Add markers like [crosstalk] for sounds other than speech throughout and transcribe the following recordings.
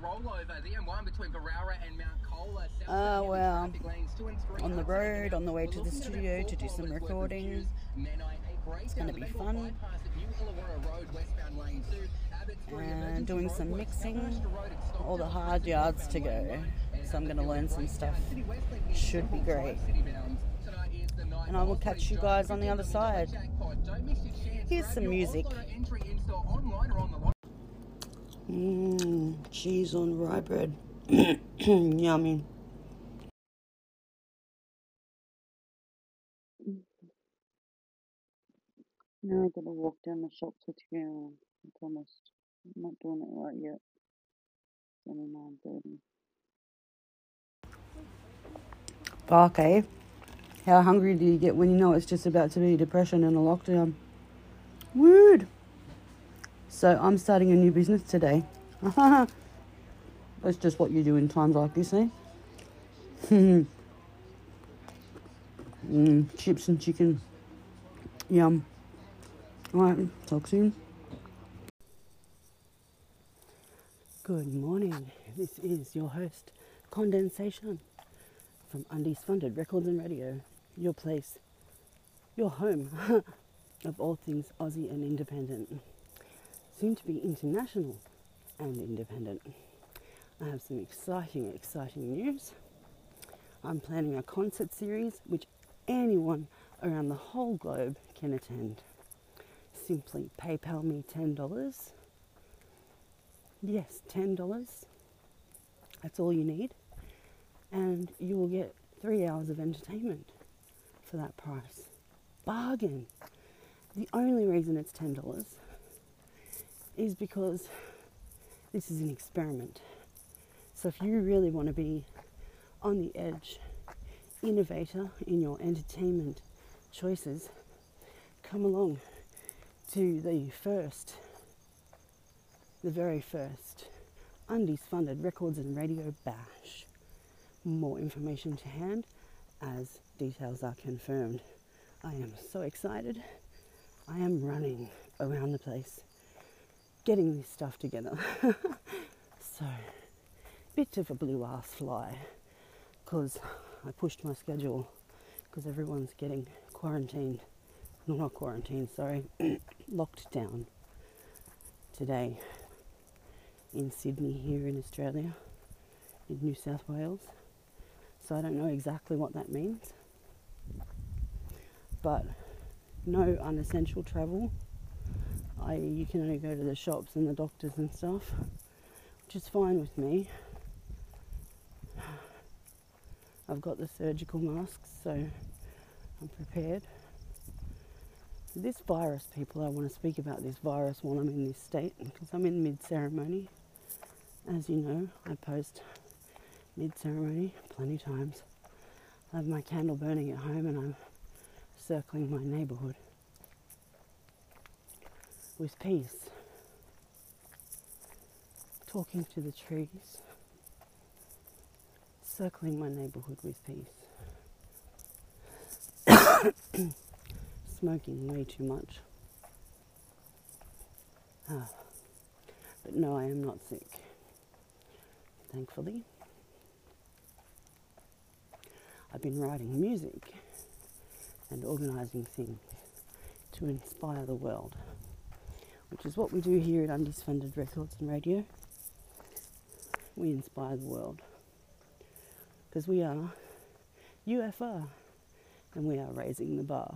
rollover. The M1 between Berowra and Mount Colah. Ah, well, on the road, on the way to the studio to do some recording. It's going to be fun. And doing some mixing. All the hard yards to go. So I'm going to learn some stuff. Should be great. And I will catch you guys on the other side. Here's some music. Mmm, cheese on rye bread. [clears throat] Yummy. Now I've got to walk down the shop to town. I promised. I'm not doing it right yet. It's only 9.30. Fuck, eh? How hungry do you get when you know it's just about to be depression and a lockdown? Word! So I'm starting a new business today. [laughs] That's just what you do in times like this, eh? [laughs] mm, chips and chicken. Yum. Alright, talk soon. Good morning. This is your host, Condensation, from Undies Funded Records and Radio. Your place, your home [laughs] of all things Aussie and independent. Soon to be international and independent. I have some exciting, exciting news. I'm planning a concert series which anyone around the whole globe can attend simply PayPal me $10. Yes, $10. That's all you need. And you will get three hours of entertainment for that price. Bargain. The only reason it's $10 is because this is an experiment. So if you really want to be on the edge, innovator in your entertainment choices, come along to the first, the very first Undies funded Records and Radio Bash. More information to hand as details are confirmed. I am so excited. I am running around the place getting this stuff together. [laughs] so, bit of a blue ass fly because I pushed my schedule because everyone's getting quarantined no, not quarantined, sorry, [clears throat] locked down today in Sydney, here in Australia, in New South Wales. So I don't know exactly what that means, but no unessential travel. I you can only go to the shops and the doctors and stuff, which is fine with me. I've got the surgical masks, so I'm prepared. This virus, people, I want to speak about this virus while I'm in this state because I'm in mid ceremony. As you know, I post mid ceremony plenty of times. I have my candle burning at home and I'm circling my neighbourhood with peace, talking to the trees, circling my neighbourhood with peace. [coughs] smoking way too much. Ah. But no, I am not sick. Thankfully. I've been writing music and organising things to inspire the world, which is what we do here at Undies Funded Records and Radio. We inspire the world because we are UFR and we are raising the bar.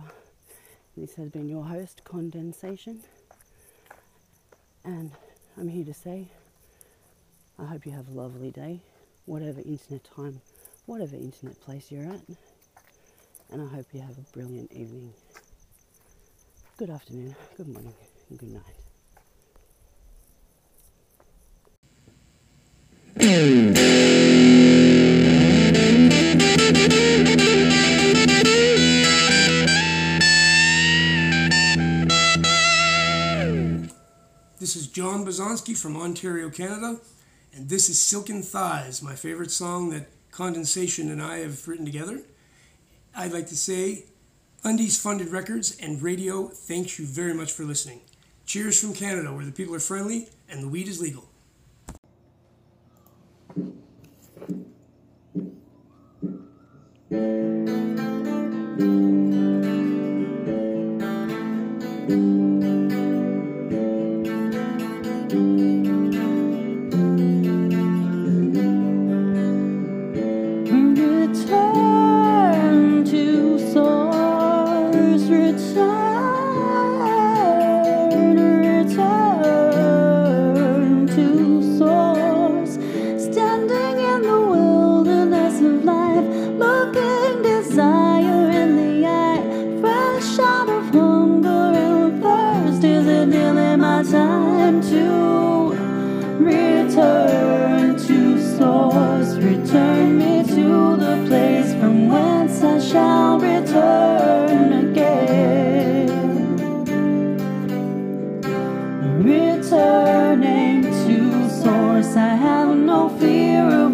This has been your host, Condensation. And I'm here to say, I hope you have a lovely day, whatever internet time, whatever internet place you're at. And I hope you have a brilliant evening. Good afternoon, good morning, and good night. This is John Bazonsky from Ontario, Canada, and this is Silken Thighs, my favorite song that Condensation and I have written together. I'd like to say, Undies Funded Records and Radio, thanks you very much for listening. Cheers from Canada, where the people are friendly and the weed is legal. Música returning to source. I have no fear of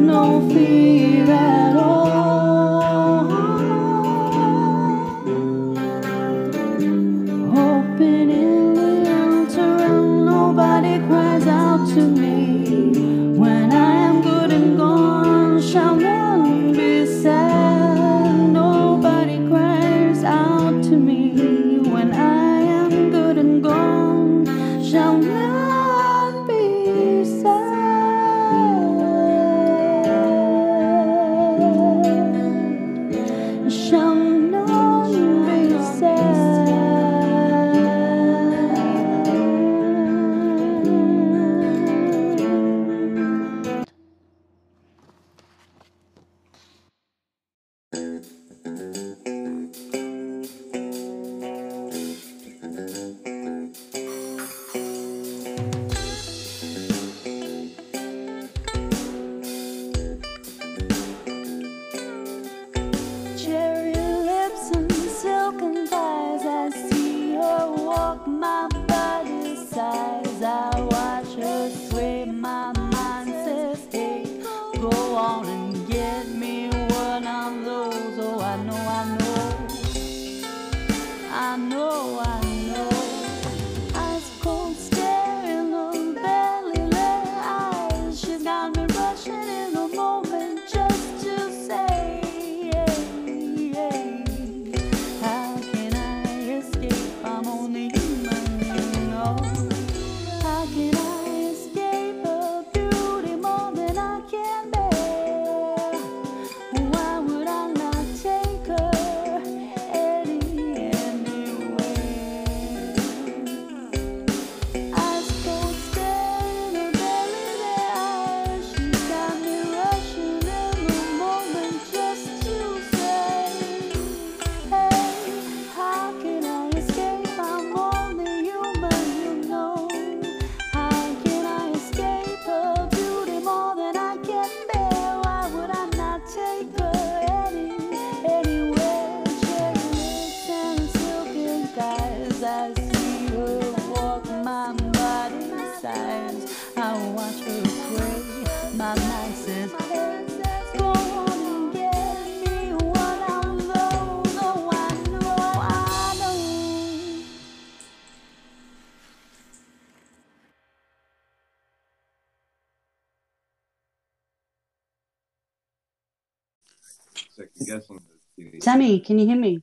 no fear. Sammy, can you hear me?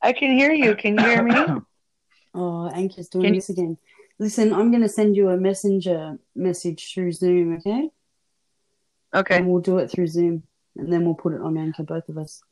I can hear you. Can you hear me? [coughs] oh, anxious doing can this you- again. Listen, I'm going to send you a messenger message through Zoom, okay? Okay. And we'll do it through Zoom and then we'll put it on Anchor, both of us.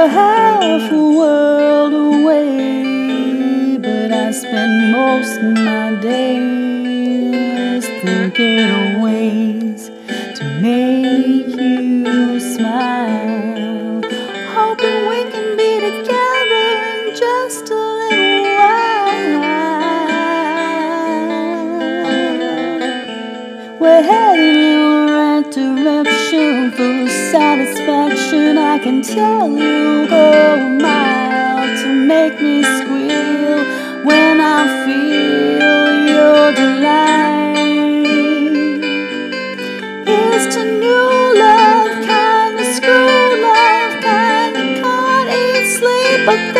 a half a world away, but I spend most of my days thinking can tell you go a mile to make me squeal when I feel your delight. Here's to new love, kind of screw love, kind of can't eat, sleep, or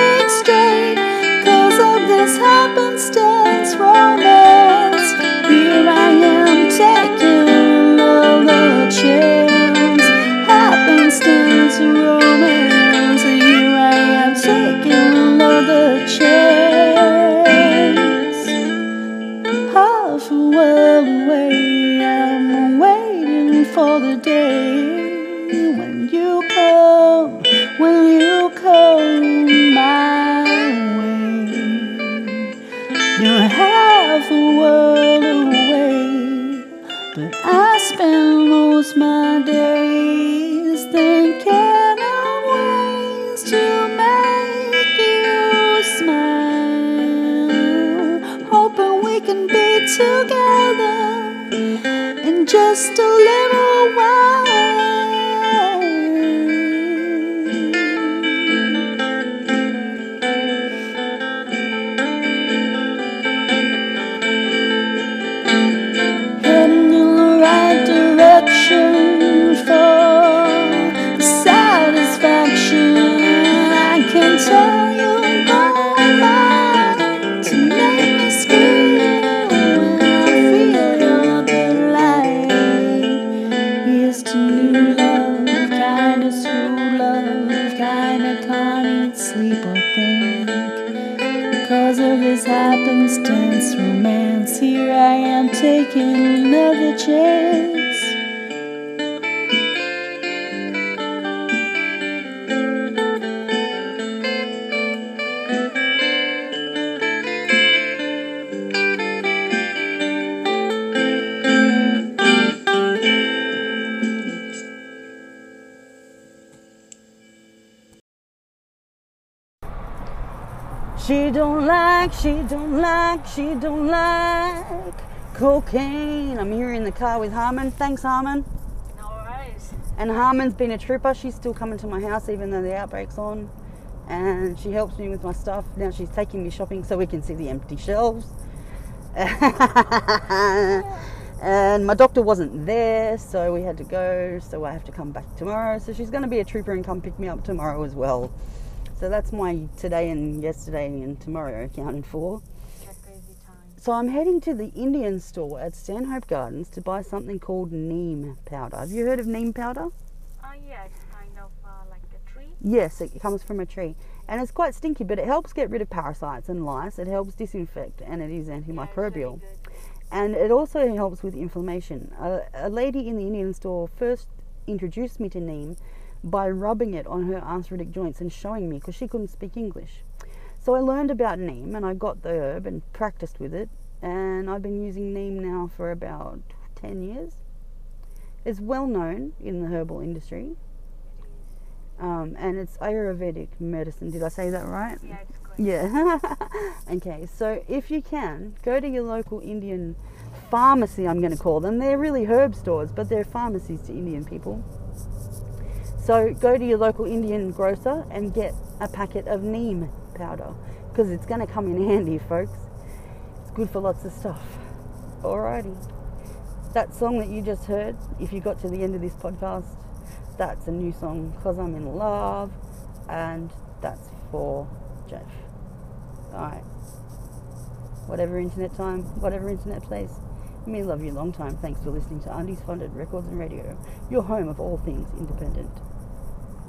kind of can't eat, sleep or think. Because of this happenstance romance, here I am taking another chance. She don't like, she don't like, she don't like cocaine. I'm here in the car with Harmon. Thanks, Harmon. No worries. And Harmon's been a trooper. She's still coming to my house even though the outbreak's on. And she helps me with my stuff. Now she's taking me shopping so we can see the empty shelves. [laughs] and my doctor wasn't there, so we had to go. So I have to come back tomorrow. So she's going to be a trooper and come pick me up tomorrow as well. So that's my today and yesterday and tomorrow accounted for. So I'm heading to the Indian store at Stanhope Gardens to buy something called neem powder. Have you heard of neem powder? Uh, yeah, it's kind of uh, like a tree. Yes, it comes from a tree. And it's quite stinky, but it helps get rid of parasites and lice. It helps disinfect and it is Yeah, antimicrobial. good. and it also helps with inflammation. A, a lady in the Indian store first introduced me to neem by rubbing it on her arthritic joints and showing me because she couldn't speak English. So I learned about neem and I got the herb and practiced with it. And I've been using neem now for about 10 years. It's well known in the herbal industry. Um, and it's Ayurvedic medicine. Did I say that right? Yeah. Yeah. [laughs] okay, so if you can, go to your local Indian pharmacy, I'm going to call them. They're really herb stores, but they're pharmacies to Indian people. So go to your local Indian grocer and get a packet of neem powder because it's going to come in [laughs] handy, folks. It's good for lots of stuff. Alrighty. That song that you just heard, if you got to the end of this podcast, that's a new song because I'm in love and that's for Jeff. Alright. Whatever internet time, whatever internet place. Me love you long time. Thanks for listening to Undies Funded Records and Radio, your home of all things independent.